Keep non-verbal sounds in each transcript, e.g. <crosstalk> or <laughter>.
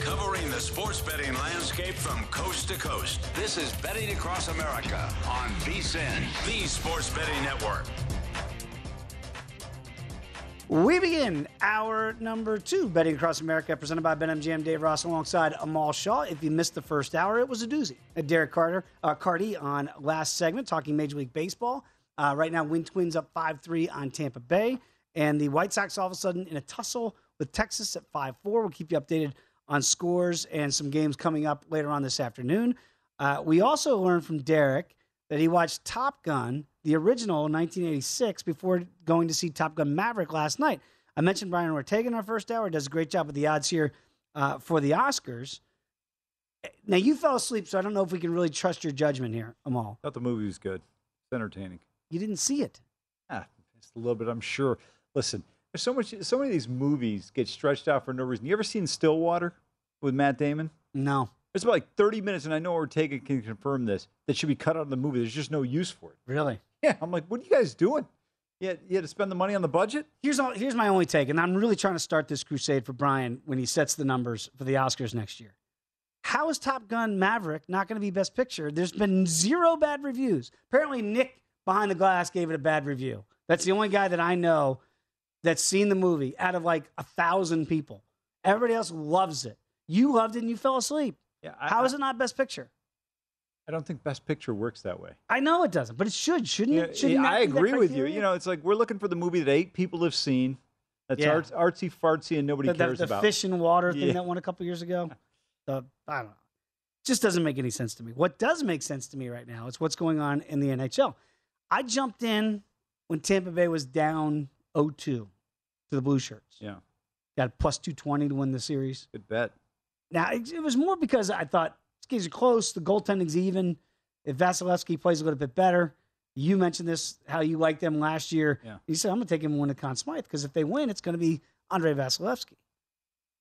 Covering the sports betting landscape from coast to coast. This is Betting Across America on VSIN, the Sports Betting Network. We begin our number two, Betting Across America, presented by Ben BetMGM. Dave Ross alongside Amal Shaw. If you missed the first hour, it was a doozy. Uh, Derek Carter, uh, Carty on last segment, talking Major League Baseball. Uh, right now, Win Twins up 5 3 on Tampa Bay. And the White Sox all of a sudden in a tussle with Texas at 5 4. We'll keep you updated on scores and some games coming up later on this afternoon. Uh, we also learned from Derek that he watched Top Gun, the original 1986, before going to see Top Gun Maverick last night. I mentioned Brian Ortega in our first hour, does a great job with the odds here uh, for the Oscars. Now, you fell asleep, so I don't know if we can really trust your judgment here, Amal. Thought the movie was good. It's entertaining. You didn't see it. Ah, just a little bit, I'm sure. Listen, so much. So many of these movies get stretched out for no reason. You ever seen Stillwater with Matt Damon? No. It's about like 30 minutes, and I know Ortega can confirm this. That should be cut out of the movie. There's just no use for it. Really? Yeah. I'm like, what are you guys doing? You had, you had to spend the money on the budget. Here's all, here's my only take, and I'm really trying to start this crusade for Brian when he sets the numbers for the Oscars next year. How is Top Gun Maverick not going to be Best Picture? There's been zero bad reviews. Apparently, Nick behind the glass gave it a bad review. That's the only guy that I know that's seen the movie out of like a thousand people. Everybody else loves it. You loved it and you fell asleep. Yeah. I, How is it not Best Picture? I don't think Best Picture works that way. I know it doesn't, but it should, shouldn't Yeah, it? Shouldn't that I agree with you. You know, it's like we're looking for the movie that eight people have seen. That's Yeah. arts, artsy fartsy and nobody the, the- cares the about. fish and water thing Yeah. that won a couple years ago. The I don't know. Just doesn't make any sense to me. What does make sense to me right now is what's going on in the NHL. I jumped in when Tampa Bay was down 0-2 to the Blue Shirts. Yeah, Got a plus 220 to win the series. good bet. Now, it, it was more because I thought these games are close. The goaltending's even. If Vasilevsky plays a little bit better, you mentioned this, how you liked them last year. Yeah. You said, I'm going to take him to win the Conn Smythe because if they win, it's going to be Andre Vasilevsky.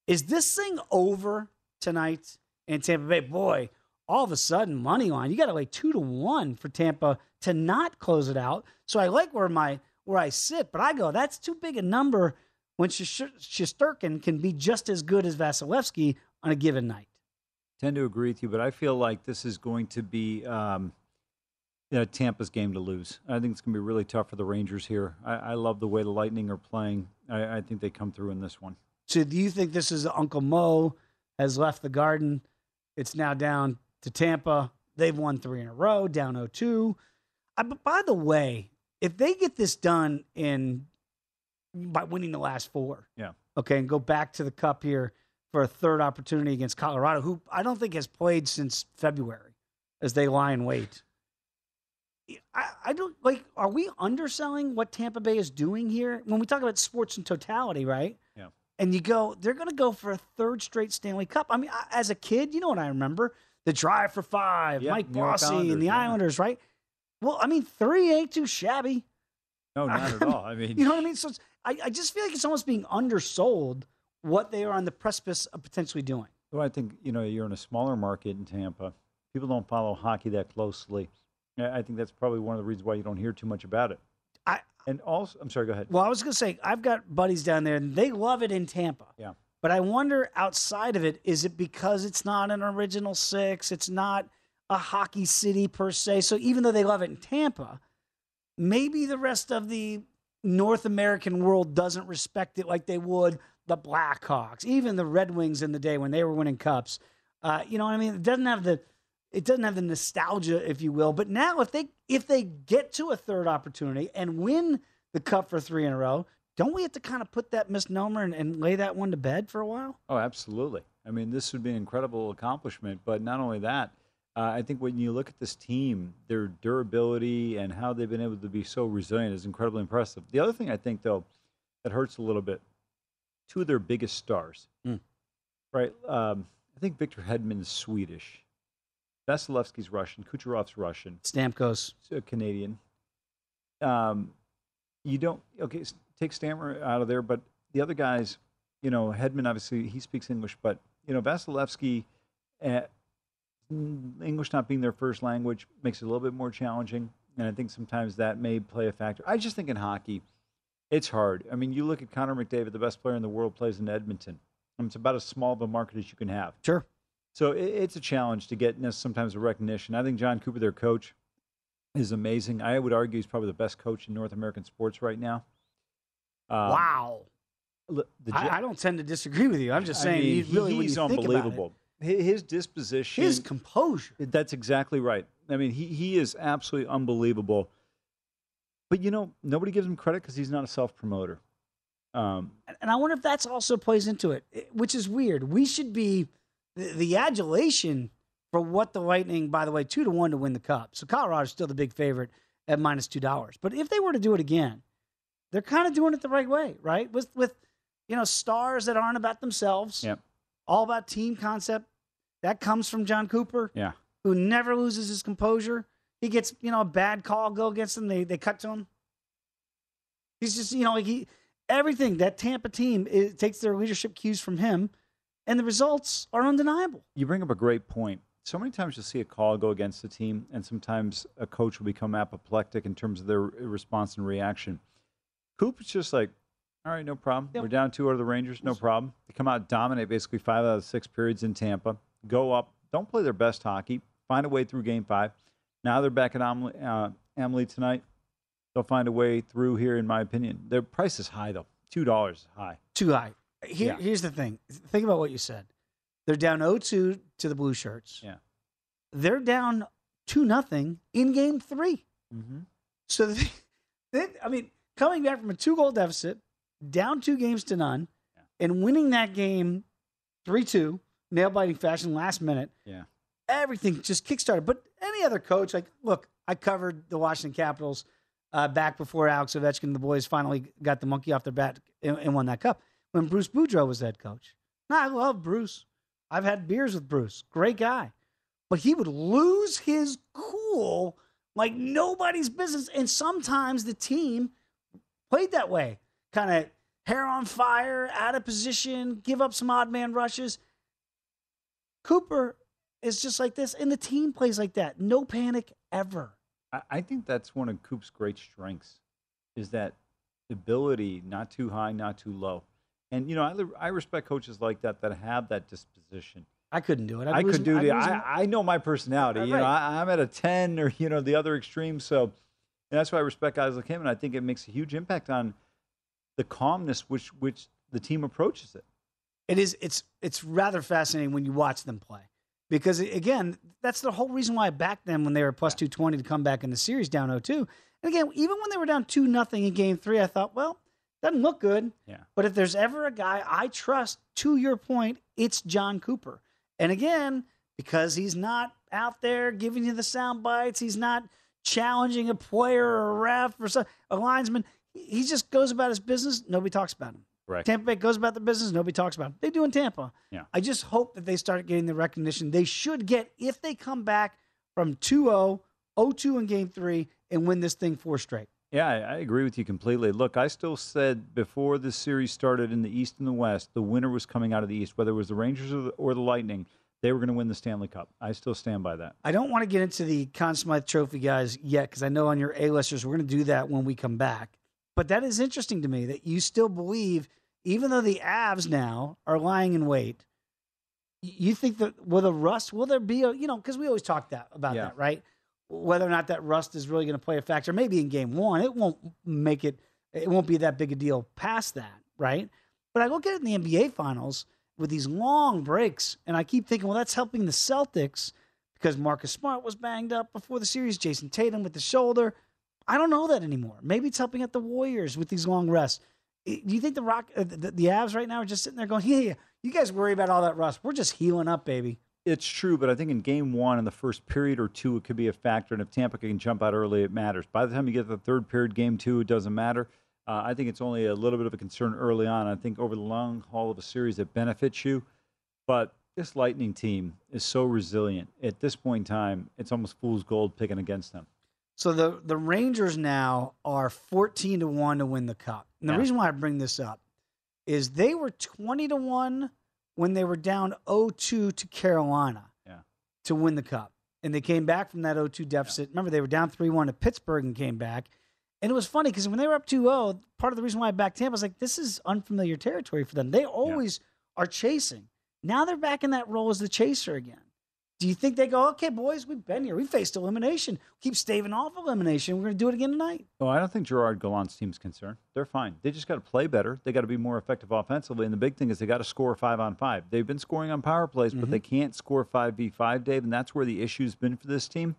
Is this thing over tonight in Tampa Bay? Boy, all of a sudden, money line, you got to lay two to one for Tampa to not close it out. So I like where my where I sit, but I go, that's too big a number when Shesterkin can be just as good as Vasilevsky on a given night. I Tend to agree with you, but I feel like this is going to be um, you know, Tampa's game to lose. I think it's going to be really tough for the Rangers here. I, I love the way the Lightning are playing. I, I think they come through in this one. So do you think this is Uncle Mo has left the garden? It's now down to Tampa. They've won three in a row, down 0-2. Uh, but by the way, if they get this done in by winning the last four. Yeah. Okay, and go back to the cup here for a third opportunity against Colorado, who I don't think has played since February as they lie in wait. I, I don't like. Are we underselling what Tampa Bay is doing here when we talk about sports in totality, right? Yeah. And you go, they're going to go for a third straight Stanley Cup. I mean, I, as a kid, you know what I remember? The drive for five, Yeah, Mike Bossy and the yeah. Islanders, right? Well, I mean, three ain't too shabby. No, <laughs> not at all. I mean, You know what I mean? So it's, I, I just feel like it's almost being undersold what they are on the precipice of potentially doing. Well, I think you know you're in a smaller market in Tampa. People don't follow hockey that closely. I I think that's probably one of the reasons why you don't hear too much about it. I And also, I'm sorry. Go ahead. well, I was gonna say I've got buddies down there and they love it in Tampa. Yeah. But I wonder outside of it, is it because it's not an original six? It's not a hockey city per se. So even though they love it in Tampa, maybe the rest of the North American world doesn't respect it like they would the Blackhawks, even the Red Wings in the day when they were winning cups. Uh, you know what I mean? It doesn't have the it doesn't have the nostalgia, if you will. But now if they if they get to a third opportunity and win the cup for three in a row, don't we have to kind of put that misnomer and, and lay that one to bed for a while? Oh, absolutely. I mean, this would be an incredible accomplishment. But not only that, uh, I think when you look at this team, their durability and how they've been able to be so resilient is incredibly impressive. The other thing I think, though, that hurts a little bit, two of their biggest stars, Mm. right? Um, I think Victor Hedman is Swedish. Vasilevsky's Russian. Kucherov's Russian. Stamkos. a Canadian. Um, you don't okay. Take Stammer out of there, but the other guys, you know, Hedman obviously he speaks English, but you know Vasilevsky, uh, English not being their first language makes it a little bit more challenging, and I think sometimes that may play a factor. I just think in hockey, it's hard. I mean, you look at Connor McDavid, the best player in the world, plays in Edmonton. It's about as small of a market as you can have. Sure. So it, it's a challenge to get sometimes a recognition. I think Jon Cooper, their coach, is amazing. I would argue he's probably the best coach in North American sports right now. Um, wow. I, I don't tend to disagree with you. I'm just I saying, mean, really, he's you think about it, unbelievable. Hi- His disposition, his composure. that's exactly right. I mean, he, he is absolutely unbelievable. But you know, nobody gives him credit because he's not a self promoter. Um, And I wonder if that's also plays into it, eh, which is weird. We should be the, the adulation for what the Lightning, by the way, two to one to win the cup. So Colorado's still the big favorite at minus two dollars. But if they were to do it again, they're kind of doing it the right way, right? With with you know stars that aren't about themselves, Yep. all about team concept. That comes from Jon Cooper, yeah. who never loses his composure. He gets you know a bad call go against him, they they cut to him. He's just you know like he everything that Tampa team it takes their leadership cues from him, and the results are undeniable. You bring up a great point. So many times you'll see a call go against the team, and sometimes a coach will become apoplectic in terms of their response and reaction. Coop is just like, all right, no problem. Yep. We're down two out of the Rangers, no problem. They come out, dominate basically five out of six periods in Tampa, go up, don't play their best hockey, find a way through game five. Now they're back at Amalie, uh, Amalie tonight. They'll find a way through here, in my opinion. Their price is high, though. $2 is high. Too high. Here, Yeah. Here's the thing. Think about what you said. They're down 0-2 to the Blue Shirts. Yeah. They're down two nothing in Game Three. Mm-hmm. So, they, <laughs> they, I mean, coming back from a two goal deficit, down two games to none, and winning that game 3 2, nail biting fashion, last minute, Yeah. everything just kickstarted. But any other coach, like, look, I covered the Washington Capitals uh, back before Alex Ovechkin and the boys finally got the monkey off their back and, and won that cup when Bruce Boudreau was head coach. Now, I love Bruce. I've had beers with Bruce. Great guy. But he would lose his cool like nobody's business. And sometimes the team played that way kind of hair on fire, out of position, give up some odd man rushes. Cooper is just like this, and the team plays like that. No panic ever. I, I think that's one of Coop's great strengths, is that ability, not too high, not too low. And you know, I, I respect coaches like that that have that disposition. I couldn't do it. I'd I lose- could do I'd the. I. I know my personality. Uh, You know. I, I'm at a ten or you know the other extreme. So, and that's why I respect guys like him, and I think it makes a huge impact on the calmness which which the team approaches it. It is. It's it's rather fascinating when you watch them play, because again, that's the whole reason why I backed them when they were plus two twenty to come back in the series down 0-2. And again, even when they were down two nothing in Game Three, I thought, well, Doesn't look good. Yeah. But if there's ever a guy I trust, to your point, it's Jon Cooper. And again, because he's not out there giving you the sound bites, he's not challenging a player or a ref or a linesman. He just goes about his business. Nobody talks about him. Right. Tampa Bay goes about their business. Nobody talks about him. They do in Tampa. Yeah. I just hope that they start getting the recognition they should get if they come back from 2 0, 0 2 in game three, and win this thing four straight. Yeah, I, agree with you completely. Look, I still said before the series started in the East and the West, the winner was coming out of the East, whether it was the Rangers or the, or the Lightning. They were going to win the Stanley Cup. I still stand by that. I don't want to get into the Conn Smythe Trophy guys yet because I know on your A-listers we're going to do that when we come back. But that is interesting to me that you still believe, even though the Avs now are lying in wait, you think that will the rust? Will there be a you know because we always talk that about Yeah. that right? Whether or not that rust is really going to play a factor, maybe in game one it won't make it. It won't be that big a deal past that, right? But I look at it in the NBA finals with these long breaks, and I keep thinking, well, that's helping the Celtics because Marcus Smart was banged up before the series, Jayson Tatum with the shoulder. I don't know that anymore. Maybe it's helping out the Warriors with these long rests. Do you think the Rock, uh, the, the Avs right now are just sitting there going, yeah, yeah, you guys worry about all that rust. We're just healing up, baby. It's true, but I think in game one, in the first period or two, it could be a factor. And if Tampa can jump out early, it matters. By the time you get to the third period, game two, it doesn't matter. Uh, I think it's only a little bit of a concern early on. I think over the long haul of a series, it benefits you. But this Lightning team is so resilient. At this point in time, it's almost fool's gold picking against them. So the the Rangers now are 14 to 1 to win the cup. And the Yeah. reason why I bring this up is they were 20 to 1 when they were down 0-2 to Carolina Yeah. to win the cup. And they came back from that 0-2 deficit. Remember they were down 3-1 to Pittsburgh and came back. And it was funny because when they were up 2-0, part of the reason why I backed Tampa was like this is unfamiliar territory for them. They always are chasing. Now they're back in that role as the chaser again. Do you think they go, okay, boys, we've been here. We faced elimination. Keep staving off elimination. We're going to do it again tonight. Oh, I don't think Gerard Gallant's team's concerned. They're fine. They just got to play better. They got to be more effective offensively. And the big thing is they got to score five on five. They've been scoring on power plays, but they can't score five v five, Dave. And that's where the issue's been for this team.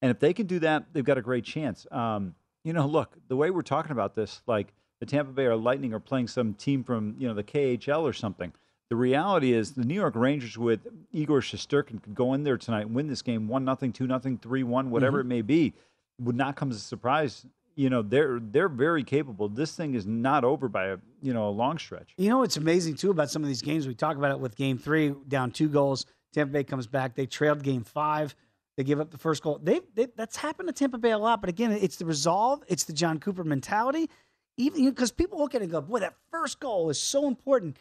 And if they can do that, they've got a great chance. Um, you know, look, the way we're talking about this, like the Tampa Bay or Lightning are playing some team from you know the KHL or something. The reality is the New York Rangers with Igor Shesterkin could go in there tonight and win this game one nothing, two nothing, three one, whatever mm-hmm. it may be. Would not come as a surprise. You know they're they're very capable. This thing is not over by a you know a long stretch. You know what's amazing, too, about some of these games? We talk about it with game three, down two goals. Tampa Bay comes back. They trailed game five. They give up the first goal. They, they That's happened to Tampa Bay a lot. But again, it's the resolve, it's the Jon Cooper mentality. Even because people look at it and go, boy, that first goal is so important.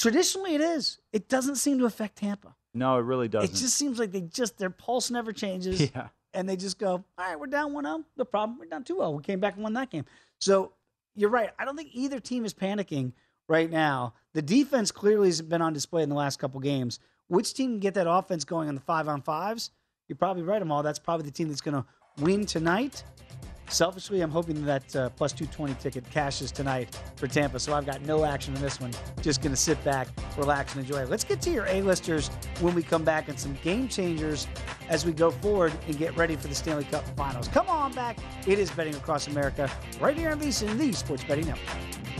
Traditionally, it is. It doesn't seem to affect Tampa. No, it really doesn't. It just seems like they just their pulse never changes. <laughs> Yeah. And they just go, all right, we're down 1 0. No problem. We're down 2 0. We came back and won that game. So you're right. I don't think either team is panicking right now. The defense clearly has been on display in the last couple games. Which team can get that offense going on the five on fives? You're probably right, Amal. That's probably the team that's going to win tonight. Selfishly, I'm hoping that uh, plus 220 ticket cashes tonight for Tampa. So I've got no action in this one. Just going to sit back, relax, and enjoy. Let's get to your A-listers when we come back and some game changers as we go forward and get ready for the Stanley Cup Finals. Come on back. It is Betting Across America right here on VSiN, the Sports Betting Network.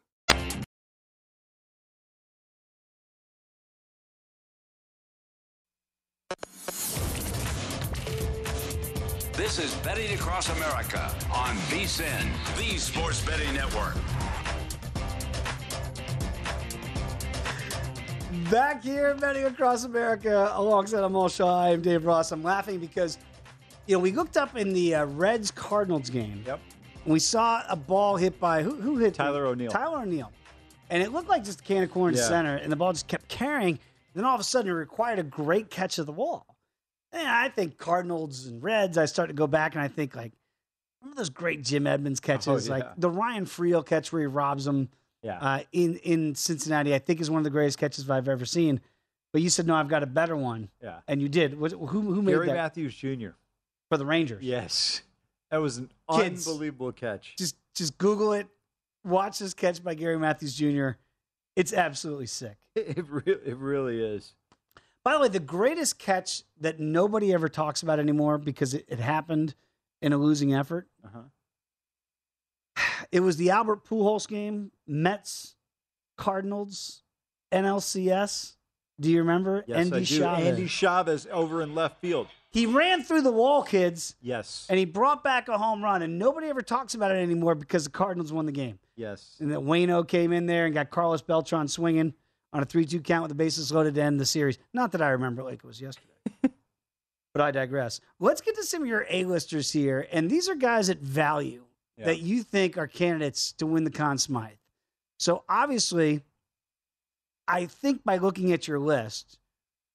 This is Betting Across America on VSIN, the Sports Betting Network. Back here, betting across America, alongside Amal Shaw. I'm Dave Ross. I'm laughing because, you know, we looked up in the uh, Reds Cardinals game. Yep. And we saw a ball hit by who? Who hit Tyler O'Neill. Tyler O'Neill, and it looked like just a can of corn Yeah. center, and the ball just kept carrying. Then all of a sudden, it required a great catch of the wall. I think Cardinals and Reds. I start to go back and I think like, remember those great Jim Edmonds <laughs> catches, Oh, yeah. like the Ryan Friel catch where he robs him. Yeah. uh, in in Cincinnati. I think is one of the greatest catches I've ever seen. But you said no, I've got a better one. Yeah. and you did. Was who who made Gary that Matthews Jr. for the Rangers? Yes. That was an Kids. unbelievable catch. Just just Google it. Watch this catch by Gary Matthews Jr. It's absolutely sick. <laughs> It, it, re- it really is. By the way, the greatest catch that nobody ever talks about anymore because it, it happened in a losing effort. Uh-huh. <sighs> It was the Albert Pujols game, Mets, Cardinals, NLCS. Do you remember? Yes, Endy I do. Chavez. Endy Chavez over in left field. He ran through the wall, kids, Yes. and he brought back a home run, and nobody ever talks about it anymore because the Cardinals won the game. Yes. And that Waino came in there and got Carlos Beltran swinging on a 3 2 count with the bases loaded to end the series. Not that I remember like it was yesterday. <laughs> but I digress. Let's get to some of your A-listers here. And these are guys at value Yeah. that you think are candidates to win the Conn Smythe. So obviously, I think by looking at your list,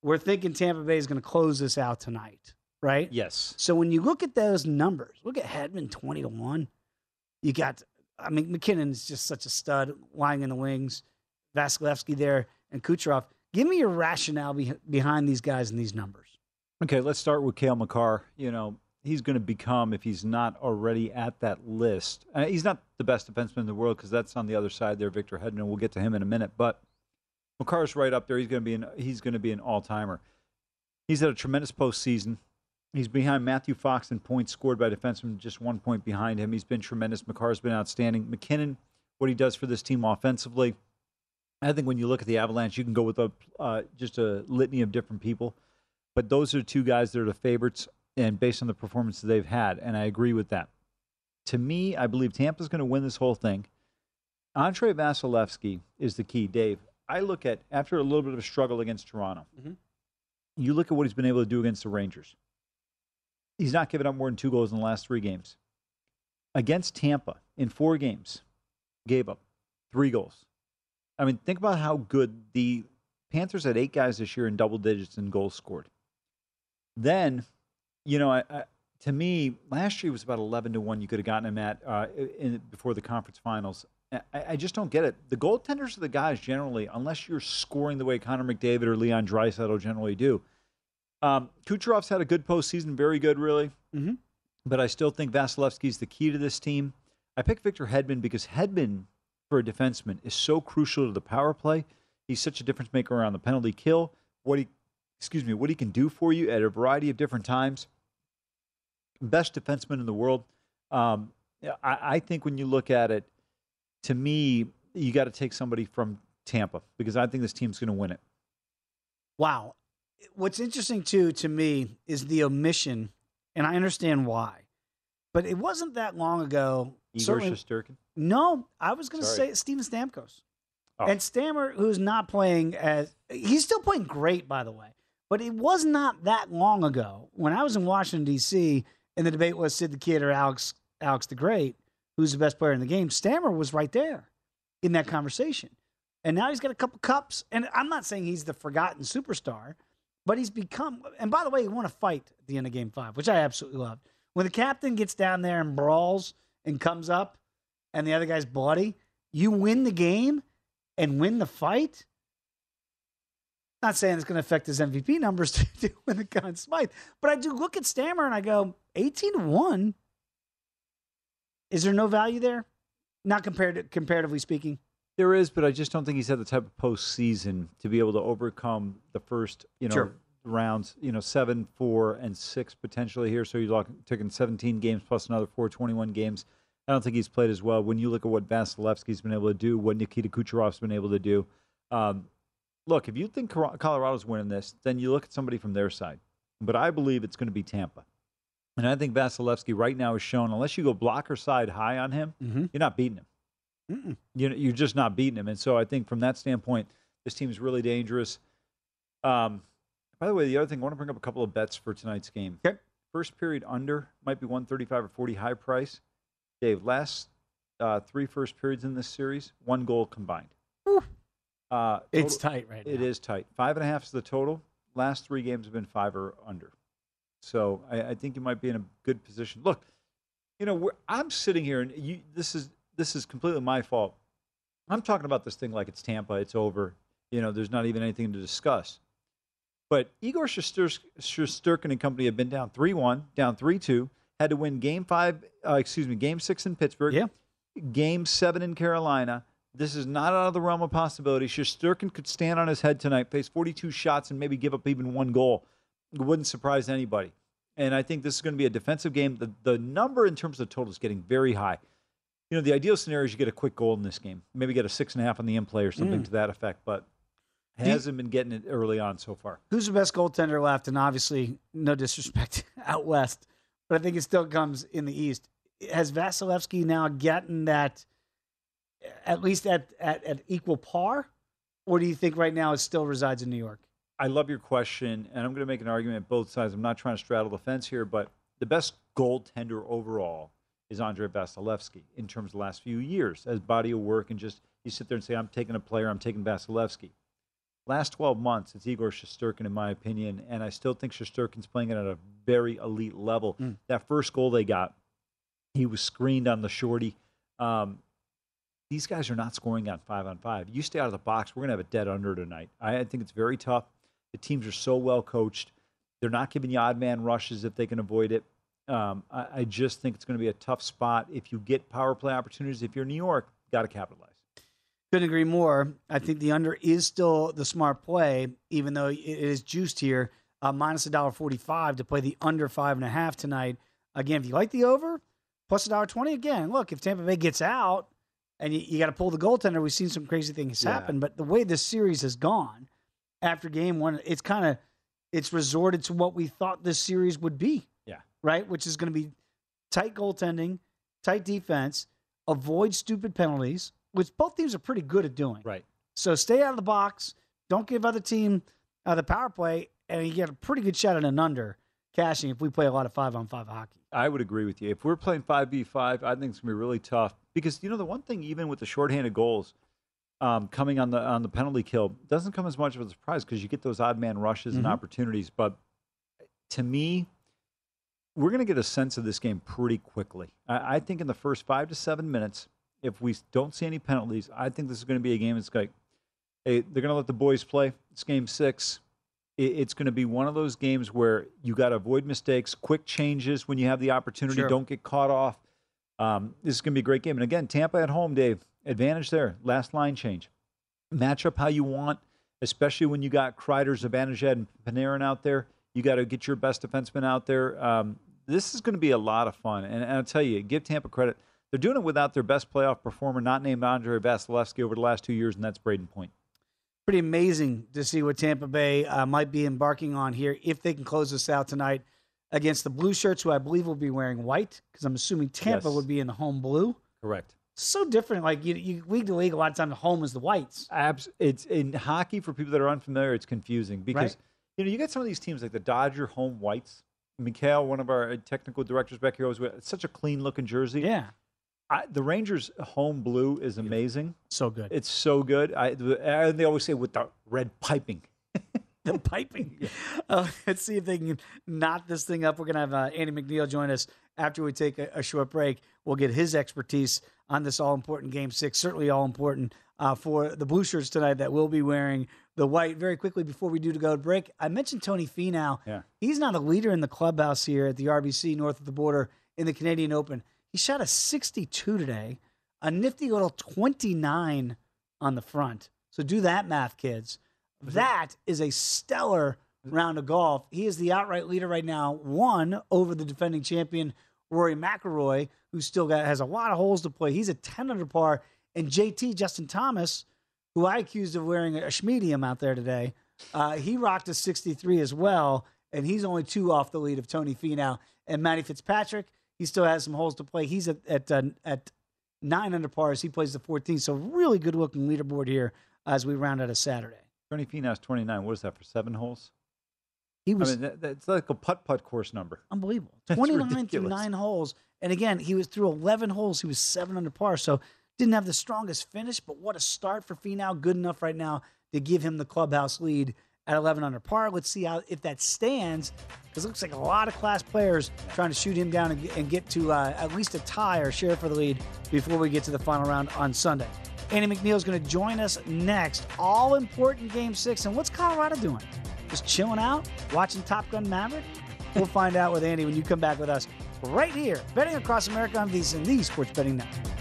we're thinking Tampa Bay is going to close this out tonight, right? Yes. So when you look at those numbers, look at Hedman 20 to 1. You got, I mean, MacKinnon is just such a stud lying in the wings. Vasilevsky there and Kucherov. Give me your rationale be- behind these guys and these numbers. Okay, let's start with Cale Makar. You know, he's going to become, if he's not already at that list, uh, he's not the best defenseman in the world because that's on the other side there, Victor Hedman. We'll get to him in a minute, but Makar's right up there. He's going to be an he's going to be an all timer. He's had a tremendous postseason. He's behind Matthew Fox in points scored by defensemen, just one point behind him. He's been tremendous. Makar's been outstanding. MacKinnon, what he does for this team offensively, I think when you look at the Avalanche, you can go with a uh, just a litany of different people, but those are two guys that are the favorites, and based on the performances they've had, and I agree with that. To me, I believe Tampa's going to win this whole thing. Andre Vasilevsky is the key, Dave. I look at after a little bit of a struggle against Toronto. Mhm. You look at what he's been able to do against the Rangers. He's not given up more than two goals in the last three games. Against Tampa in four games, gave up three goals. I mean, think about how good the Panthers had eight guys this year in double digits in goals scored. Then, you know, I, I, to me, last year was about eleven to one. You could have gotten him at uh, in, before the conference finals. I, I just don't get it. The goaltenders are the guys generally, unless you're scoring the way Connor McDavid or Leon Draisaitl generally do. Um, Kucherov's had a good postseason, very good, really. Mm-hmm. But I still think Vasilevsky's the key to this team. I picked Victor Hedman because Hedman, for a defenseman, is so crucial to the power play. He's such a difference maker around the penalty kill. What he, excuse me, what he can do for you at a variety of different times. best defenseman in the world. Um, I, I think when you look at it, to me, you got to take somebody from Tampa because I think this team's going to win it. Wow. What's interesting too to me is the omission, and I understand why. But it wasn't that long ago. Igor certainly- Shesterkin. No, I was going to Sorry. say Steven Stamkos. Oh. And Stammer, who's not playing as he's still playing great, by the way. But it was not that long ago when I was in Washington D.C. and the debate was Sid the Kid or Alex Alex the Great, who's the best player in the game. Stammer was right there in that conversation, and now he's got a couple cups. And I'm not saying he's the forgotten superstar, but he's become. And by the way, he won a fight at the end of Game Five, which I absolutely loved. When the captain gets down there and brawls and comes up, and the other guy's bloody, you win the game and win the fight. Not saying it's going to affect his MVP numbers <laughs> to, to win the Conn Smythe, but I do look at Stammer and I go, 18 to 1. Is there no value there? Not compared to, comparatively speaking. There is, but I just don't think he's had the type of postseason to be able to overcome the first, you know, Sure. Rounds. You know, seven, four, and six potentially here. So you're lock- taking 17 games plus another four, 21 games. I don't think he's played as well. When you look at what Vasilevsky's been able to do, what Nikita Kucherov's been able to do, um, look, if you think Colorado's winning this, then you look at somebody from their side. But I believe it's going to be Tampa. And I think Vasilevsky right now has shown, unless you go blocker side high on him, you're not beating him. Mm-mm. You know, you're just not beating him. And so I think from that standpoint, this team is really dangerous. Um, by the way, the other thing, I want to bring up a couple of bets for tonight's game. Okay. First period under might be 135 or 40 high price. Dave, last uh, three first periods in this series, one goal combined. Uh, It's tight right It now. is tight. Five and a half is the total. Last three games have been five or under. So I, I think you might be in a good position. Look, you know, we're, I'm sitting here, and you, this is this is completely my fault. I'm talking about this thing like it's Tampa, it's over. You know, there's not even anything to discuss. But Igor Shesterkin and company have been down three one, down three two, had to win game five, uh, excuse me, game six in Pittsburgh, yeah, game seven in Carolina. This is not out of the realm of possibility. Shesterkin could stand on his head tonight, face 42 shots, and maybe give up even one goal. It wouldn't surprise anybody. And I think this is going to be a defensive game. The, the number in terms of total is getting very high. You know, the ideal scenario is you get a quick goal in this game, maybe get a six and a half on the in play or something Mm. to that effect, but hasn't been getting it early on so far. Who's the best goaltender left? And obviously, no disrespect <laughs> out west, but I think it still comes in the east. Has Vasilevsky now gotten that at least at, at, at equal par? Or do you think right now it still resides in New York? I love your question, and I'm going to make an argument both sides. I'm not trying to straddle the fence here, but the best goaltender overall is Andre Vasilevsky in terms of the last few years as body of work and just you sit there and say, I'm taking a player, I'm taking Vasilevsky. Last 12 months, it's Igor Shesterkin, in my opinion, and I still think Shesterkin's playing it at a very elite level. That first goal they got, he was screened on the shorty. Um, these guys are not scoring on five on five. You stay out of the box, we're going to have a dead under tonight. I, I think it's very tough. The teams are so well coached. They're not giving you odd man rushes if they can avoid it. Um, I, I just think it's going to be a tough spot. If you get power play opportunities, if you're New York, got to capitalize. Couldn't agree more. I think the under is still the smart play, even though it is juiced here, uh, minus a dollar forty-five to play the under five and a half tonight. Again, if you like the over, plus a dollar twenty. Again, look, if Tampa Bay gets out and you, you got to pull the goaltender, we've seen some crazy things Yeah. happen. But the way this series has gone after game one, it's kind of it's resorted to what we thought this series would be. Yeah. Right, which is going to be tight goaltending, tight defense, avoid stupid penalties, which both teams are pretty good at doing. Right. So stay out of the box. Don't give other team uh, the power play, and you get a pretty good shot at an under cashing if we play a lot of five on five hockey. I would agree with you. If we're playing 5v5, I think it's going to be really tough because you know the one thing even with the shorthanded goals um, coming on the on the penalty kill doesn't come as much of a surprise because you get those odd man rushes and Mhm. opportunities. But to me, we're going to get a sense of this game pretty quickly. I, I think in the first five to seven minutes, if we don't see any penalties, I think this is going to be a game. It's like hey, they're going to let the boys play. It's game six. It's going to be one of those games where you got to avoid mistakes, quick changes when you have the opportunity. Sure. Don't get caught off. Um, this is going to be a great game. And again, Tampa at home, Dave, advantage there. Last line change. Match up how you want, especially when you got Kreider, Zibanejad, and Panarin out there. You got to get your best defenseman out there. Um, this is going to be a lot of fun. And, and I'll tell you, give Tampa credit. They're doing it without their best playoff performer, not named Andre Vasilevsky, over the last two years, and that's Brayden Point. Pretty amazing to see what Tampa Bay uh, might be embarking on here if they can close this out tonight against the Blue Shirts, who I believe will be wearing white, because I'm assuming Tampa Yes. would be in the home blue. Correct. So different. Like you, you league to league, a lot of times home is the whites. Abs- it's in hockey for people that are unfamiliar. It's confusing because Right. you know you get some of these teams like the Dodger home whites. Mikhail, one of our uh, technical directors back here, always it's such a clean looking jersey. Yeah, I, the Rangers home blue is amazing. So good. It's so good. I the, and they always say with the red piping. <laughs> the piping. Uh, let's see if they can knot this thing up. We're going to have uh, Andy McNeil join us after we take a, a short break. We'll get his expertise on this all important game six, certainly all important uh, for the blue shirts tonight that will be wearing the white. Very quickly before we do to go to break, I mentioned Tony Finau. Yeah. He's not a leader in the clubhouse here at the RBC north of the border in the Canadian Open. He shot a 62 today, a nifty little 29 on the front. So do that math, kids. That is a stellar round of golf. He is the outright leader right now, one over the defending champion Rory McIlroy, who still got has a lot of holes to play. He's a 10 under par, and JT Justin Thomas, who I accused of wearing a schmedium out there today, uh, he rocked a 63 as well, and he's only two off the lead of Tony Finau and Matty Fitzpatrick. He still has some holes to play. He's at at uh, at nine under par as he plays the 14. So really good looking leaderboard here as we round out a Saturday. Tony Finau's 29. What is that for seven holes? He was I mean, that, that's like a putt putt course number. unbelievable. <laughs> That's 29 through nine holes. And again, he was through 11 holes. He was seven under par. So didn't have the strongest finish, but what a start for Finau. Good enough right now to give him the clubhouse lead at 11 under par. Let's see how if that stands because it looks like a lot of class players trying to shoot him down and, get- and get to uh, at least a tie or share for the lead before we get to the final round on Sunday. Andy McNeil is going to join us next. All important game six. And what's Colorado doing? Just chilling out, watching Top Gun Maverick? We'll find out with Andy when you come back with us right here, betting across America on VSiN, the Sports Betting Network.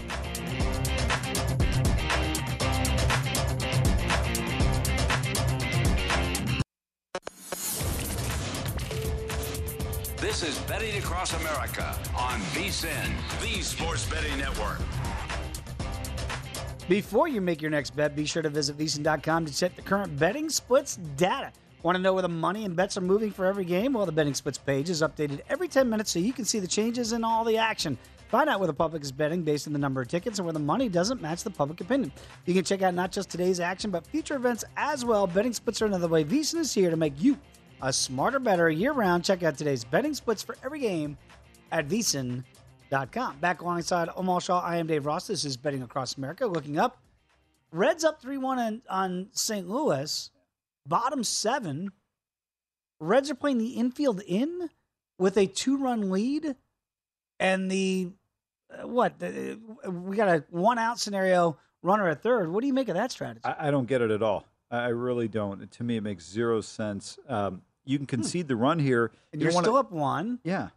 Betting Across America on VSIN, the Sports Betting Network. Before you make your next bet, be sure to visit VSiN.com to check the current betting splits data. Want to know where the money and bets are moving for every game? Well, the betting splits page is updated every 10 minutes so you can see the changes in all the action. Find out where the public is betting based on the number of tickets and where the money doesn't match the public opinion. You can check out not just today's action, but future events as well. Betting splits are another way VSiN is here to make you a smarter, better year round. Check out today's betting splits for every game at VSiN.com. Back alongside Amal Shaw, I am Dave Ross. This is Betting Across America. Looking up, Reds up 3 1 on, St. Louis, bottom seven. Reds are playing the infield in with a two run lead. And the, uh, what? The, we got a one out scenario, runner at third. What do you make of that strategy? I, I don't get it at all. I really don't. To me, it makes zero sense. Um, you can concede the run here. Hmm. And You you're wanna- still up one. Yeah.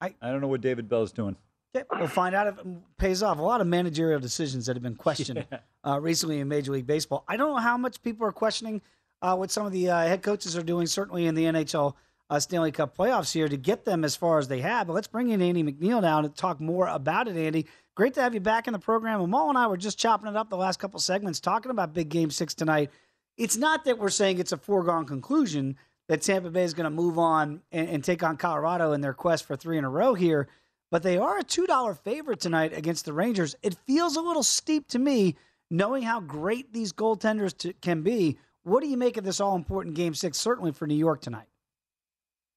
I, I don't know what David Bell's doing. Okay, we'll find out if it pays off. A lot of managerial decisions that have been questioned <laughs> uh, recently in Major League Baseball. I don't know how much people are questioning uh, what some of the uh, head coaches are doing, certainly in the NHL uh, Stanley Cup playoffs here to get them as far as they have. But let's bring in Andy McNeil now to talk more about it, Andy. Great to have you back in the program. Amal and I were just chopping it up the last couple segments talking about big game six tonight. It's not that we're saying it's a foregone conclusion that Tampa Bay is going to move on and, and take on Colorado in their quest for three in a row here, but they are a $2 favorite tonight against the Rangers. It feels a little steep to me, knowing how great these goaltenders t- can be. What do you make of this all important game six, certainly for New York tonight?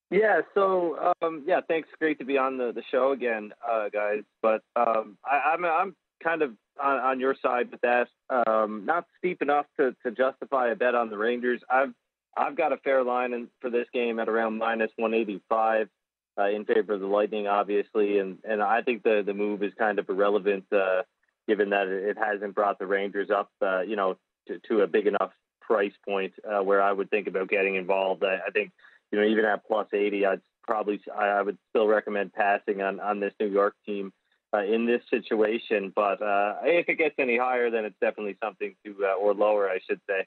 Yeah, so um, yeah, thanks. Great to be on the, the show again, uh, guys. But um, I, I'm I'm kind of on, on your side with that. Um, not steep enough to, to justify a bet on the Rangers. I've I've got a fair line in, for this game at around minus 185 uh, in favor of the Lightning, obviously, and and I think the the move is kind of irrelevant uh, given that it hasn't brought the Rangers up, uh, you know, to, to a big enough price point uh, where I would think about getting involved. I, I think you know, even at plus 80, I'd probably, I I would still recommend passing on, on this New York team uh, in this situation. But uh, if it gets any higher, then it's definitely something to, uh, or lower, I should say,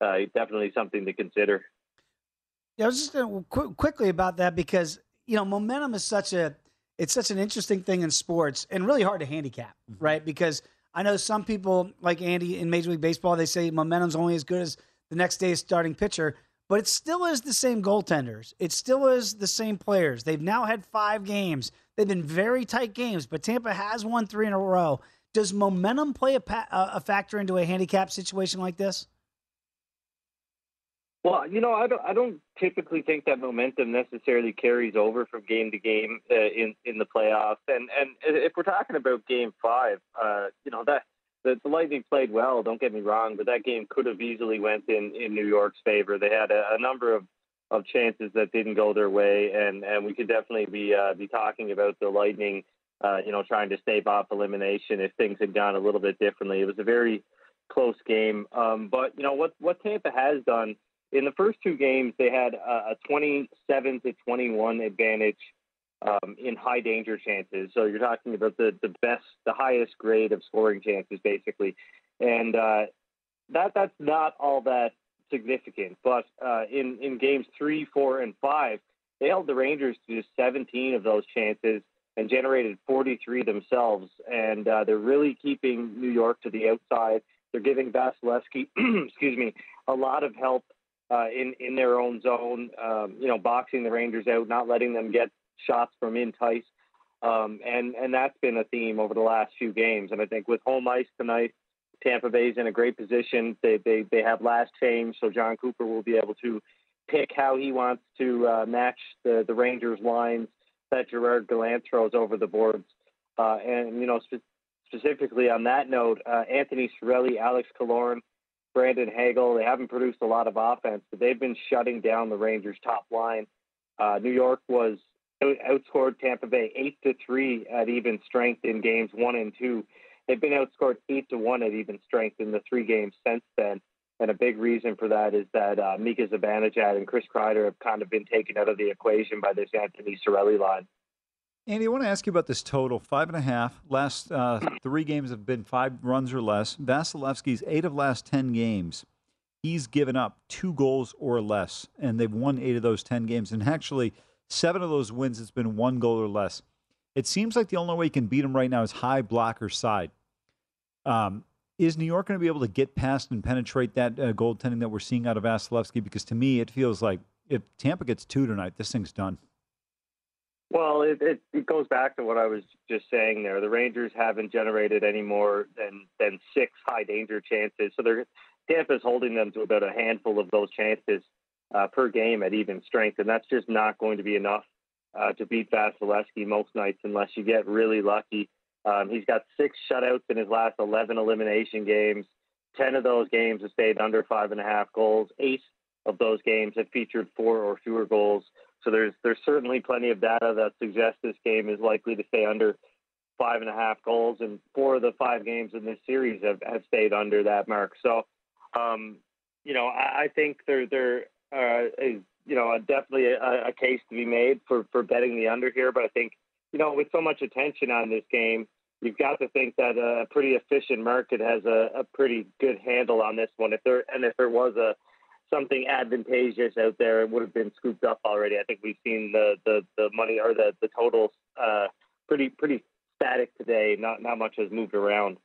uh, definitely something to consider. Yeah, I was just going to qu- quickly about that because you know, momentum is such a it's such an interesting thing in sports and really hard to handicap, Mm-hmm. right? Because I know some people like Andy in Major League Baseball, they say momentum's only as good as the next day's starting pitcher, but it still is the same goaltenders. It still is the same players. They've now had five games. They've been very tight games, but Tampa has won three in a row. Does momentum play a, pa- a factor into a handicap situation like this? Well, you know, I don't. I don't typically think that momentum necessarily carries over from game to game uh, in in the playoffs. And and if we're talking about Game Five, uh, you know that the, the Lightning played well. Don't get me wrong, but that game could have easily went in in New York's favor. They had a, a number of of chances that didn't go their way, and and we could definitely be uh, be talking about the Lightning, uh, you know, trying to stave off elimination if things had gone a little bit differently. It was a very close game, um, but you know what what Tampa has done in the first two games, they had a 27 to 21 advantage um, in high danger chances. So you're talking about the, the best, the highest grade of scoring chances, basically. And uh, that that's not all that significant. But uh, in, in games three, four, and five, they held the Rangers to just 17 of those chances and generated 43 themselves. And uh, they're really keeping New York to the outside. They're giving Vasilevsky, <clears throat> excuse me, a lot of help uh, in in their own zone. Um, you know, boxing the Rangers out, not letting them get shots from in tight, um, and and that's been a theme over the last few games. And I think with home ice tonight, Tampa Bay's in a great position. They they they have last change, so Jon Cooper will be able to pick how he wants to uh, match the the Rangers lines that Gerard Gallant throws over the boards. Uh, and you know, spe- specifically on that note, uh, Anthony Cirelli, Alex Killorn. Brandon Hagel. They haven't produced a lot of offense, but they've been shutting down the Rangers' top line. Uh, New York was outscored Tampa Bay eight to three at even strength in games one and two. They've been outscored eight to one at even strength in the three games since then. And a big reason for that is that uh, Mika Zibanejad and Chris Kreider have kind of been taken out of the equation by this Anthony Cirelli line. Andy, I want to ask you about this total five and a half. Last uh, three games have been five runs or less. Vasilevsky's eight of last 10 games. He's given up two goals or less, and they've won eight of those 10 games. And actually, seven of those wins, it's been one goal or less. It seems like the only way you can beat him right now is high blocker side. Um, is New York going to be able to get past and penetrate that uh, goaltending that we're seeing out of Vasilevsky? Because to me, it feels like if Tampa gets two tonight, this thing's done. Well, it, it, it goes back to what I was just saying there. The Rangers haven't generated any more than, than six high danger chances. So they're, Tampa's holding them to about a handful of those chances uh, per game at even strength. And that's just not going to be enough uh, to beat Vasilevsky most nights unless you get really lucky. Um, he's got six shutouts in his last 11 elimination games. 10 of those games have stayed under five and a half goals. Eight of those games have featured four or fewer goals. So there's there's certainly plenty of data that suggests this game is likely to stay under five and a half goals, and four of the five games in this series have, have stayed under that mark. So, um, you know, I, I think there there uh, is you know definitely a, a case to be made for for betting the under here. But I think you know with so much attention on this game, you've got to think that a pretty efficient market has a, a pretty good handle on this one. If there and if there was a something advantageous out there, it would have been scooped up already. I think we've seen the the, the money or the the totals uh, pretty pretty static today. Not not much has moved around.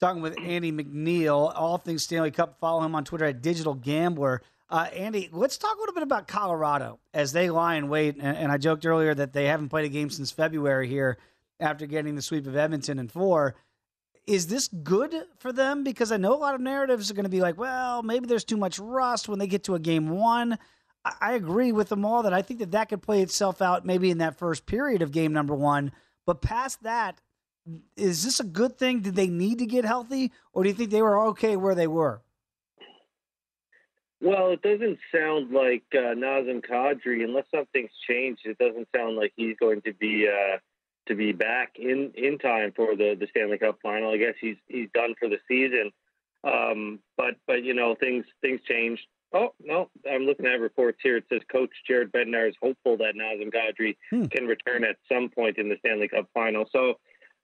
Talking with Andy McNeil, all things Stanley Cup. Follow him on Twitter at Digital Gambler. Uh, Andy, let's talk a little bit about Colorado as they lie in wait. And, and I joked earlier that they haven't played a game since February here after getting the sweep of Edmonton in four. Is this good for them? Because I know a lot of narratives are going to be like, well, maybe there's too much rust when they get to a game one. I, I agree with them all that I think that that could play itself out maybe in that first period of game number one. But past that, is this a good thing? Did they need to get healthy, or do you think they were okay where they were? Well, it doesn't sound like uh, Nazem Kadri, unless something's changed. It doesn't sound like he's going to be uh, to be back in, in time for the, the Stanley Cup final. I guess he's he's done for the season. Um, but but you know things things changed. Oh no, I'm looking at reports here. It says Coach Jared Bednar is hopeful that Nazem Kadri Hmm. can return at some point in the Stanley Cup final. So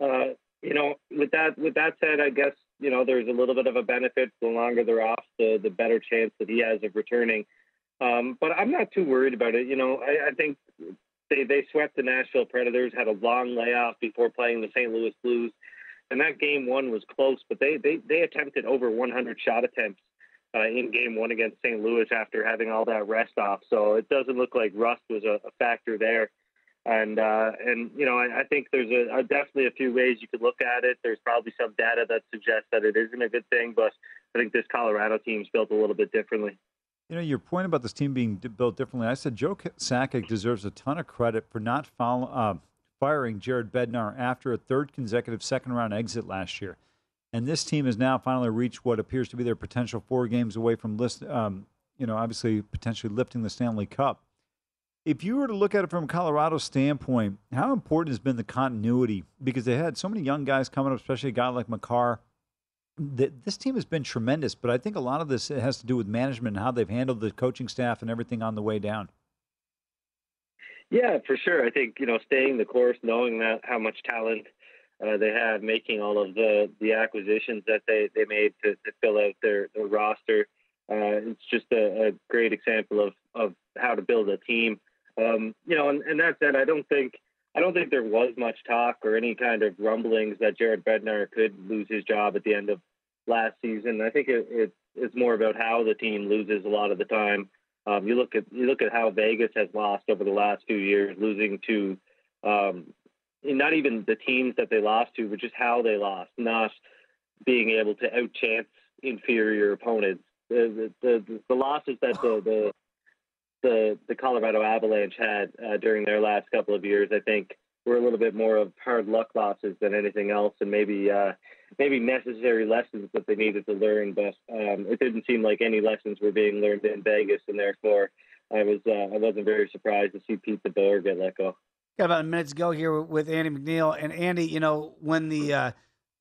uh, you know, with that with that said, I guess you know there's a little bit of a benefit. The longer they're off, the the better chance that he has of returning. Um, but I'm not too worried about it. You know, I, I think they they swept the Nashville Predators, had a long layoff before playing the St. Louis Blues, and that game one was close, but they they they attempted over 100 shot attempts uh, in game one against St. Louis after having all that rest off. So it doesn't look like rust was a, a factor there. And uh, and you know I, I think there's a, a, definitely a few ways you could look at it. There's probably some data that suggests that it isn't a good thing, but I think this Colorado team's built a little bit differently. You know, your point about this team being built differently. I said Joe Sakic deserves a ton of credit for not follow, uh, firing Jared Bednar after a third consecutive second round exit last year. And this team has now finally reached what appears to be their potential four games away from list, um, you know, obviously potentially lifting the Stanley Cup. If you were to look at it from Colorado's standpoint, how important has been the continuity? Because they had so many young guys coming up, especially a guy like Makar. This team has been tremendous, but I think a lot of this has to do with management and how they've handled the coaching staff and everything on the way down. Yeah, for sure. I think you know staying the course, knowing that how much talent uh, they have, making all of the the acquisitions that they they made to, to fill out their, their roster. Uh, it's just a, a, great example of of how to build a team. Um, you know, and, and that said, I don't think I don't think there was much talk or any kind of rumblings that Jared Bednar could lose his job at the end of last season. I think it, it, it's more about how the team loses a lot of the time. Um, you look at you look at how Vegas has lost over the last few years, losing to um, not even the teams that they lost to, but just how they lost, not being able to outchance inferior opponents. The the, the, the losses that the, the the the Colorado Avalanche had uh, during their last couple of years, I think, were a little bit more of hard luck losses than anything else, and maybe uh, maybe necessary lessons that they needed to learn. But um, it didn't seem like any lessons were being learned in Vegas, and therefore I was uh, I wasn't very surprised to see Pete DeBoer get let go. Got about a minute to go here with Andy McNeil, and Andy, you know when the uh,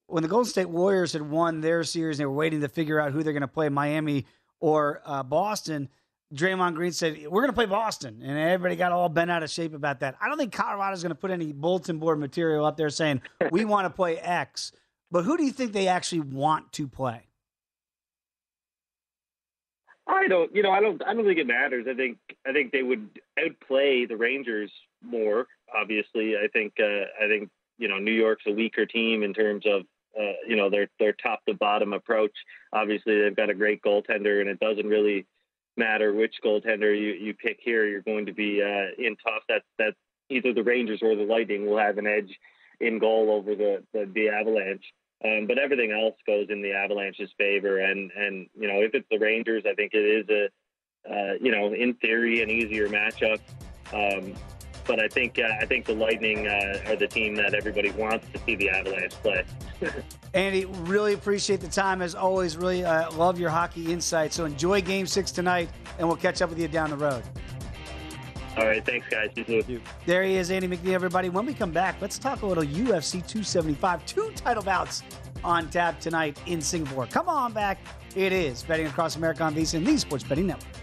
when the Golden State Warriors had won their series, and they were waiting to figure out who they're going to play, Miami or uh, Boston. Draymond Green said, We're going to play Boston. And everybody got all bent out of shape about that. I don't think Colorado's going to put any bulletin board material up there saying, We <laughs> want to play X. But who do you think they actually want to play? I don't, you know, I don't, I don't think it matters. I think, I think they would outplay the Rangers more. Obviously, I think, uh, I think, you know, New York's a weaker team in terms of, uh, you know, their their top to bottom approach. Obviously, they've got a great goaltender, and it doesn't really matter which goaltender you, you pick here. You're going to be uh, in tough. That that either the Rangers or the Lightning will have an edge in goal over the the, the Avalanche. Um, but everything else goes in the Avalanche's favor. And and you know if it's the Rangers, I think it is a uh, you know in theory an easier matchup. Um, but I think uh, I think the Lightning uh, are the team that everybody wants to see the Avalanche play. <laughs> Andy, really appreciate the time as always. Really uh, love your hockey insight. So enjoy Game Six tonight, and we'll catch up with you down the road. All right, thanks, guys. You There he is, Andy McNeil, everybody. When we come back, let's talk a little UFC 275. Two title bouts on tap tonight in Singapore. Come on back. It is Betting Across America on VSiN, the Sports Betting Network.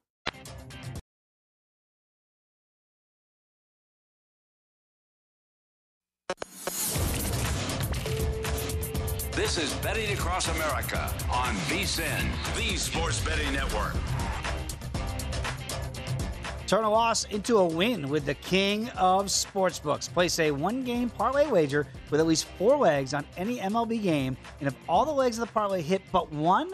This is Betting Across America on VSIN, the Sports Betting Network. Turn a loss into a win with the king of sportsbooks. Place a one game parlay wager with at least four legs on any MLB game. And if all the legs of the parlay hit but one,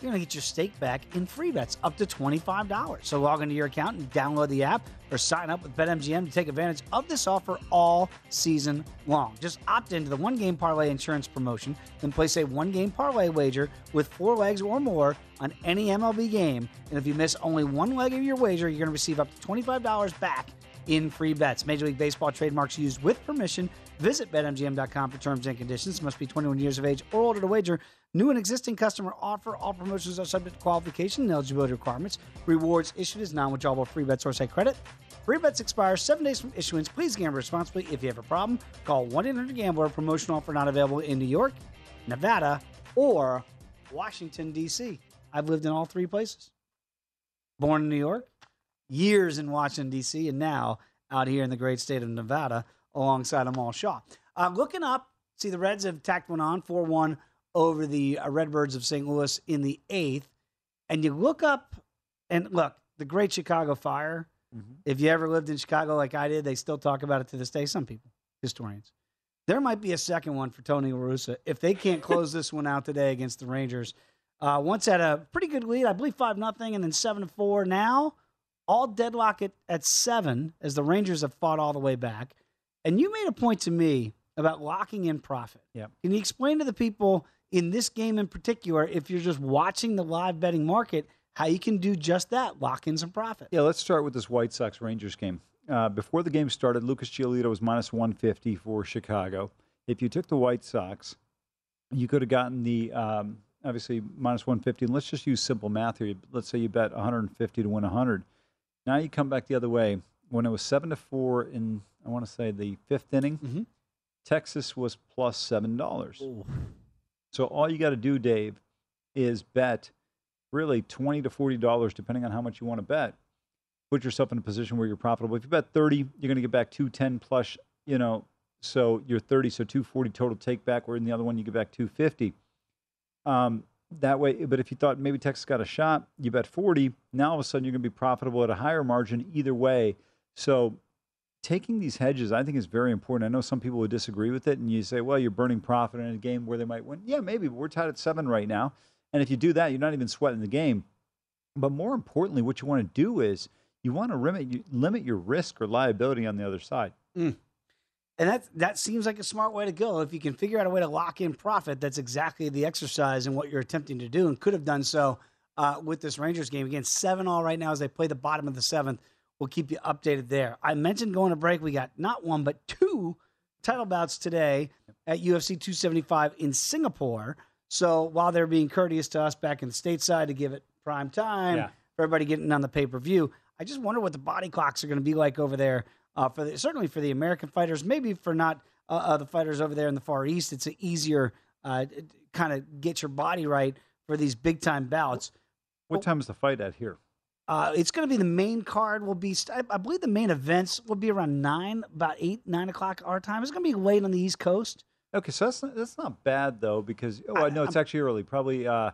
you're going to get your stake back in free bets up to $25. So log into your account and download the app or sign up with BetMGM to take advantage of this offer all season long. Just opt into the one game parlay insurance promotion, then place a one game parlay wager with four legs or more on any MLB game. And if you miss only one leg of your wager, you're going to receive up to $25 back in free bets. Major League Baseball trademarks used with permission. Visit BetMGM.com for terms and conditions. Must be 21 years of age or older to wager. New and existing customer offer. All promotions are subject to qualification and eligibility requirements. Rewards issued as non-withdrawable free bets or site credit. Free bets expire seven days from issuance. Please gamble responsibly. If you have a problem, call 1-800-GAMBLER. Promotional offer not available in New York, Nevada, or Washington, D.C. I've lived in all three places. Born in New York, years in Washington, D.C., and now out here in the great state of Nevada alongside Amal Shaw. Uh, looking up, see the Reds have tacked one on 4 1 over the uh, Redbirds of St. Louis in the eighth. And you look up and look, the great Chicago Fire. Mm-hmm. If you ever lived in Chicago like I did, they still talk about it to this day. Some people, historians. There might be a second one for Tony La Russa if they can't close this one out today against the Rangers. Uh, once had a pretty good lead, I believe five nothing, and then seven to four. Now all deadlock at, at seven as the Rangers have fought all the way back. And you made a point to me about locking in profit. Yeah. Can you explain to the people in this game in particular, if you're just watching the live betting market, how you can do just that, lock in some profit? Yeah, let's start with this White Sox Rangers game. Uh, before the game started, Lucas Giolito was minus 150 for Chicago. If you took the White Sox, you could have gotten the um, obviously minus 150. And let's just use simple math here. Let's say you bet 150 to win 100. Now you come back the other way. When it was seven to four in, I want to say the fifth inning, mm-hmm. Texas was plus seven dollars. So all you got to do, Dave, is bet really twenty to forty dollars, depending on how much you want to bet. Put yourself in a position where you're profitable. If you bet thirty, you're going to get back two ten plus. You know, so you're thirty, so two forty total take back. Where in the other one you get back two fifty. Um, that way, but if you thought maybe Texas got a shot, you bet 40. Now all of a sudden you're going to be profitable at a higher margin either way. So taking these hedges, I think, is very important. I know some people would disagree with it, and you say, well, you're burning profit in a game where they might win. Yeah, maybe, but we're tied at seven right now. And if you do that, you're not even sweating the game. But more importantly, what you want to do is you want to limit, limit your risk or liability on the other side. Mm. And that that seems like a smart way to go. If you can figure out a way to lock in profit, that's exactly the exercise and what you're attempting to do, and could have done so uh, with this Rangers game. Again, seven all right now as they play the bottom of the seventh. We'll keep you updated there. I mentioned going to break. We got not one but two title bouts today at UFC 275 in Singapore. So while they're being courteous to us back in the stateside to give it prime time Yeah. for everybody getting on the pay per view, I just wonder what the body clocks are going to be like over there. Uh, for the, certainly for the American fighters, maybe for not uh, the fighters over there in the Far East, it's an easier uh, kind of get your body right for these big time bouts. What time is the fight at here? Uh, it's going to be the main card. Will be, I I believe, the main events will be around nine, about eight, nine o'clock our time. It's going to be late on the East Coast. Okay, so that's not, that's not bad though because oh I, no, it's actually early. Probably uh,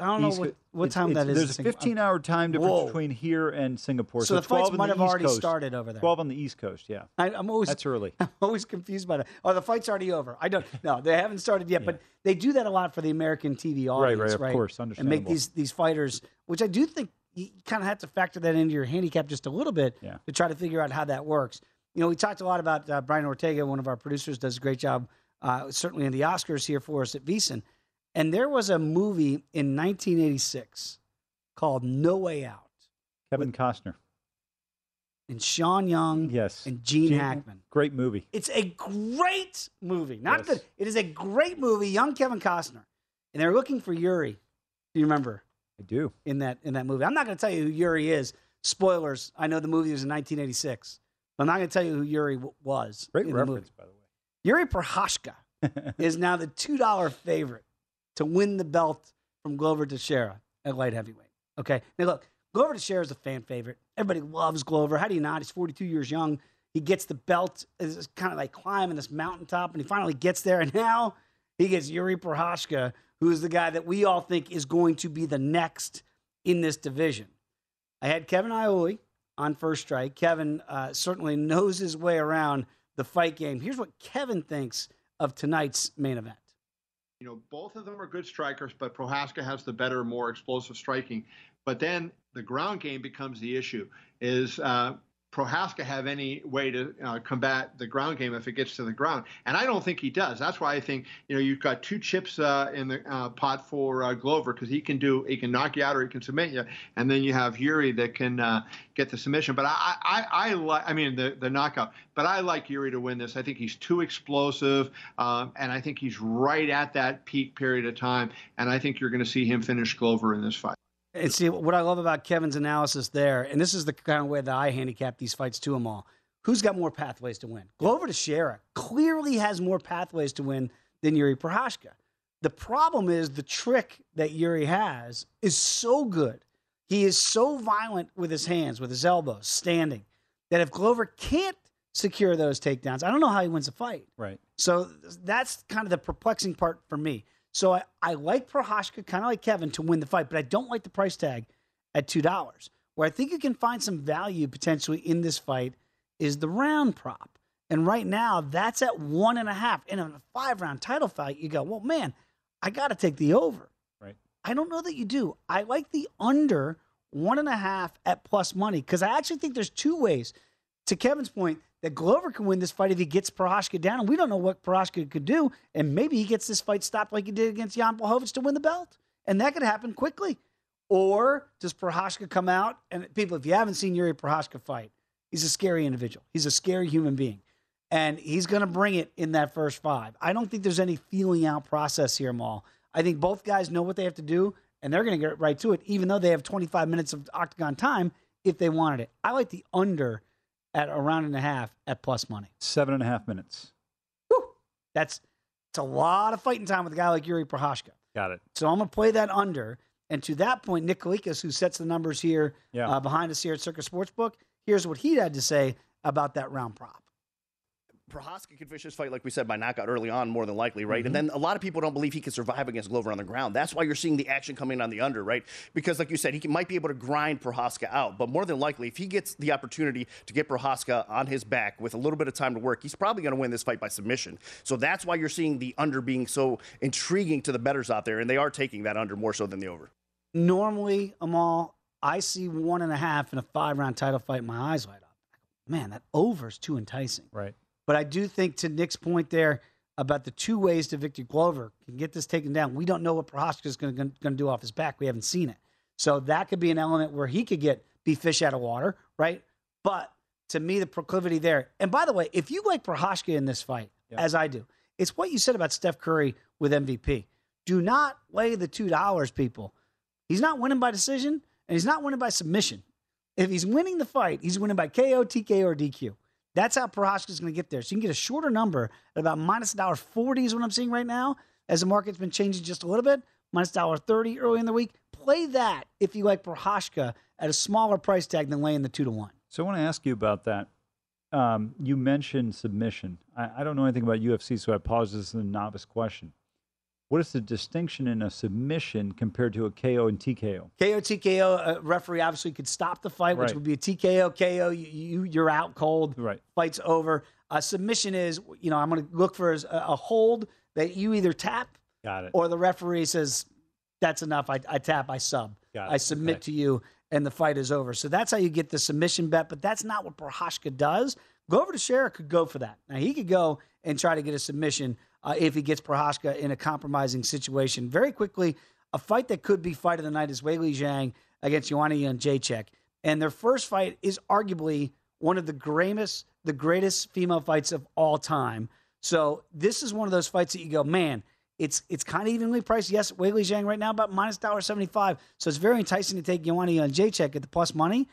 I don't know what, what time that is. There's a 15 hour time difference Whoa. between here and Singapore. So the 12 fights might the have East already Coast. started over there. 12 on the East Coast, yeah. I, I'm always That's early. <laughs> I'm always confused by that. Oh, the fight's already over. I don't. No, they haven't started yet. But they do that a lot for the American TV Right, audience, right, Right, of course, understandable. And make these these fighters, which I do think you kind of have to factor that into your handicap just a little bit Yeah. to try to figure out how that works. You know, we talked a lot about uh, Brian Ortega, one of our producers, does a great job, uh, certainly in the Oscars here for us at VSiN. And there was a movie in 1986 called No Way Out. Kevin Costner. And Sean Young Yes. and Gene, Hackman. Great movie. It's a great movie. Not Yes. good. It is a great movie. Young Kevin Costner, and they're looking for Yuri. Do you remember I do. in that in that movie? I'm not going to tell you who Yuri is. Spoilers. I know the movie was in 1986. I'm not going to tell you who Yuri w- was. Great in the movie. reference, by the way. Yuri Prochazka <laughs> is now the two dollar favorite to win the belt from Glover to Teixeira at light heavyweight. Okay, now look, Glover to Teixeira is a fan favorite. Everybody loves Glover. How do you not? He's 42 years young. He gets the belt. Is kind of like climbing this mountaintop, and he finally gets there. And <laughs> now he gets Yuri Prochazka, who is the guy that we all think is going to be the next in this division. I had Kevin Iole on first strike. Kevin uh, certainly knows his way around the fight game. Here's what Kevin thinks of tonight's main event. You know, both of them are good strikers, but Prochazka has the better, more explosive striking. But then the ground game becomes the issue. Is uh, Prochazka have any way to uh, combat the ground game if it gets to the ground? And I don't think he does. That's why I think you know you've got two chips uh, in the uh, pot for uh, Glover because he can do he can knock you out or he can submit you, and then you have Yuri that can uh, get the submission. But I I, I like I mean the the knockout. But I like Yuri to win this. I think he's too explosive, um, and I think he's right at that peak period of time. And I think you're going to see him finish Glover in this fight. And see what I love about Kevin's analysis there, and this is the kind of way that I handicap these fights to them all. Who's got more pathways to win? Glover Teixeira clearly has more pathways to win than Yuri Prochazka. The problem is the trick that Yuri has is so good. He is so violent with his hands, with his elbows, standing, that if Glover can't secure those takedowns, I don't know how he wins a fight. Right. So that's kind of the perplexing part for me. So I, I like Prochazka, kind of like Kevin, to win the fight, but I don't like the price tag at two dollars. Where I think you can find some value potentially in this fight is the round prop. And right now, that's at one and a half. And in a five round title fight, you go, well, man, I got to take the over. Right. I don't know that you do. I like the under one and a half at plus money because I actually think there's two ways. To Kevin's point, that Glover can win this fight if he gets Prochazka down, and we don't know what Prochazka could do, and maybe he gets this fight stopped like he did against Jan Blachowicz to win the belt, and that could happen quickly. Or does Prochazka come out? And people, if you haven't seen Yuri Prochazka fight, he's a scary individual. He's a scary human being, and he's going to bring it in that first five. I don't think there's any feeling out process here, Maul. I think both guys know what they have to do, and they're going to get right to it, even though they have 25 minutes of octagon time if they wanted it. I like the under at a round and a half at plus money. Seven and a half minutes. That's it's a lot of fighting time with a guy like Yuri Prochazka. Got it. So I'm going to play that under. And to that point, Nick Kalikas, who sets the numbers here Yeah. uh, behind us here at Circa Sportsbook, here's what he had to say about that round prop. Prochazka could finish this fight, like we said, by knockout early on, more than likely, right? And mm-hmm. then a lot of people don't believe he can survive against Glover on the ground. That's why you're seeing the action coming on the under, right? Because, like you said, he can, might be able to grind Prochazka out, but more than likely, if he gets the opportunity to get Prochazka on his back with a little bit of time to work, he's probably going to win this fight by submission. So that's why you're seeing the under being so intriguing to the betters out there, and they are taking that under more so than the over. Normally, Amal, I see one and a half in a five round title fight, my eyes light up. Man, that over is too enticing. Right. But I do think to Nick's point there about the two ways to Victor Glover can get this taken down. We don't know what Prochazka is going to do off his back. We haven't seen it. So that could be an element where he could get be fish out of water, right? But to me, the proclivity there. And by the way, if you like Prochazka in this fight, as I do, it's what you said about Steph Curry with MVP. Do not lay the two dollars, people. He's not winning by decision, and he's not winning by submission. If he's winning the fight, he's winning by KO, TKO, or DQ. That's how Prochazka is going to get there. So you can get a shorter number at about minus dollar forty is what I'm seeing right now, as the market's been changing just a little bit. Minus dollar thirty early in the week. Play that if you like Prochazka at a smaller price tag than laying the two to one. So I want to ask you about that. Um, you mentioned submission. I, I don't know anything about UFC, so I pause this as a novice question. What is the distinction in a submission compared to a KO and TKO? KO TKO uh, referee obviously could stop the fight, which Right. would be a TKO KO. You, you you're out cold. Right. Fight's over. A submission is you know I'm going to look for a, a hold that you either tap Got it. or the referee says that's enough. I, I tap. I sub. I submit Okay. to you. and the fight is over. So that's how you get the submission bet, but that's not what Prochazka does. Glover Teixeira could go for that. Now he could go and try to get a submission uh, if he gets Prochazka in a compromising situation. Very quickly, a fight that could be fight of the night is Weili Zhang against Joanna Jędrzejczyk. And their first fight is arguably one of the greatest, the greatest female fights of all time. So this is one of those fights that you go, man, it's it's kind of evenly priced. Yes, Weili Zhang right now about minus dollar seventy five. So it's very enticing to take Joanna Jędrzejczyk at the plus money.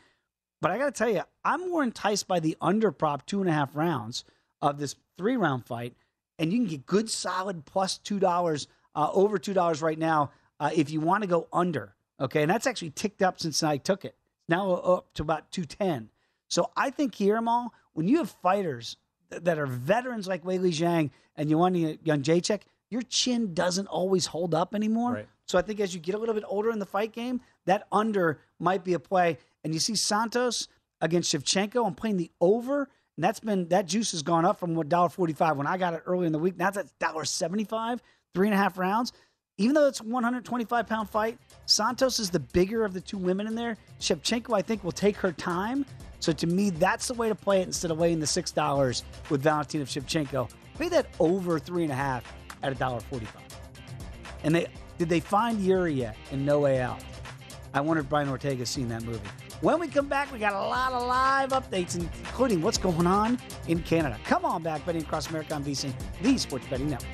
But I got to tell you, I'm more enticed by the under prop two and a half rounds of this three round fight, and you can get good solid plus two dollars, uh, over two dollars right now uh, if you want to go under. Okay, and that's actually ticked up since I took it. Now up to about two ten. So I think here, Amal, when you have fighters that are veterans like Weili Zhang and Joanna Jędrzejczyk, your chin doesn't always hold up anymore. Right. So I think as you get a little bit older in the fight game, that under might be a play. And you see Santos against Shevchenko. I'm playing the over, and that's been that juice has gone up from what dollar forty five when I got it early in the week. Now it's dollar seventy five, three and a half rounds. Even though it's a 125 pound fight, Santos is the bigger of the two women in there. Shevchenko, I think, will take her time. So to me, that's the way to play it instead of weighing the six dollars with Valentina Shevchenko. Pay that over three and a half at a dollar forty-five. And they did they find Yuri yet in No Way Out? I wonder if Brian Ortega's seen that movie. When we come back, we got a lot of live updates, including what's going on in Canada. Come on back, betting across America on VSiN, the Sports Betting Network.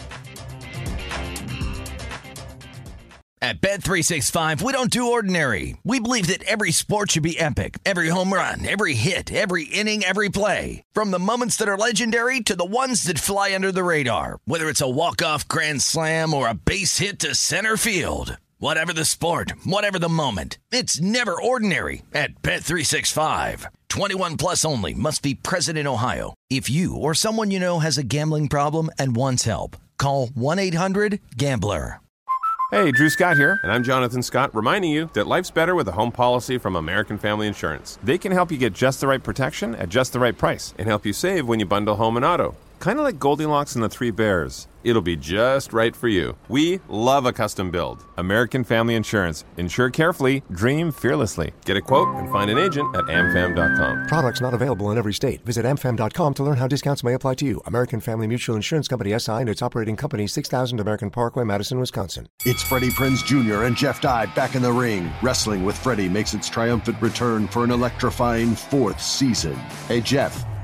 At Bet365, we don't do ordinary. We believe that every sport should be epic. Every home run, every hit, every inning, every play. From the moments that are legendary to the ones that fly under the radar. Whether it's a walk-off grand slam or a base hit to center field. Whatever the sport, whatever the moment. It's never ordinary at Bet365. 21 plus only must be present in Ohio. If you or someone you know has a gambling problem and wants help, call 1-800-GAMBLER. Hey, Drew Scott here, and I'm Jonathan Scott, reminding you that life's better with a home policy from American Family Insurance. They can help you get just the right protection at just the right price and help you save when you bundle home and auto. Kind of like Goldilocks and the Three Bears. It'll be just right for you. We love a custom build. American Family Insurance. Insure carefully, dream fearlessly. Get a quote and find an agent at amfam.com. Products not available in every state. Visit amfam.com to learn how discounts may apply to you. American Family Mutual Insurance Company SI and its operating company 6000 American Parkway, Madison, Wisconsin. It's Freddie Prinze Jr. and Jeff Dye back in the ring. Wrestling with Freddie makes its triumphant return for an electrifying fourth season. Hey, Jeff.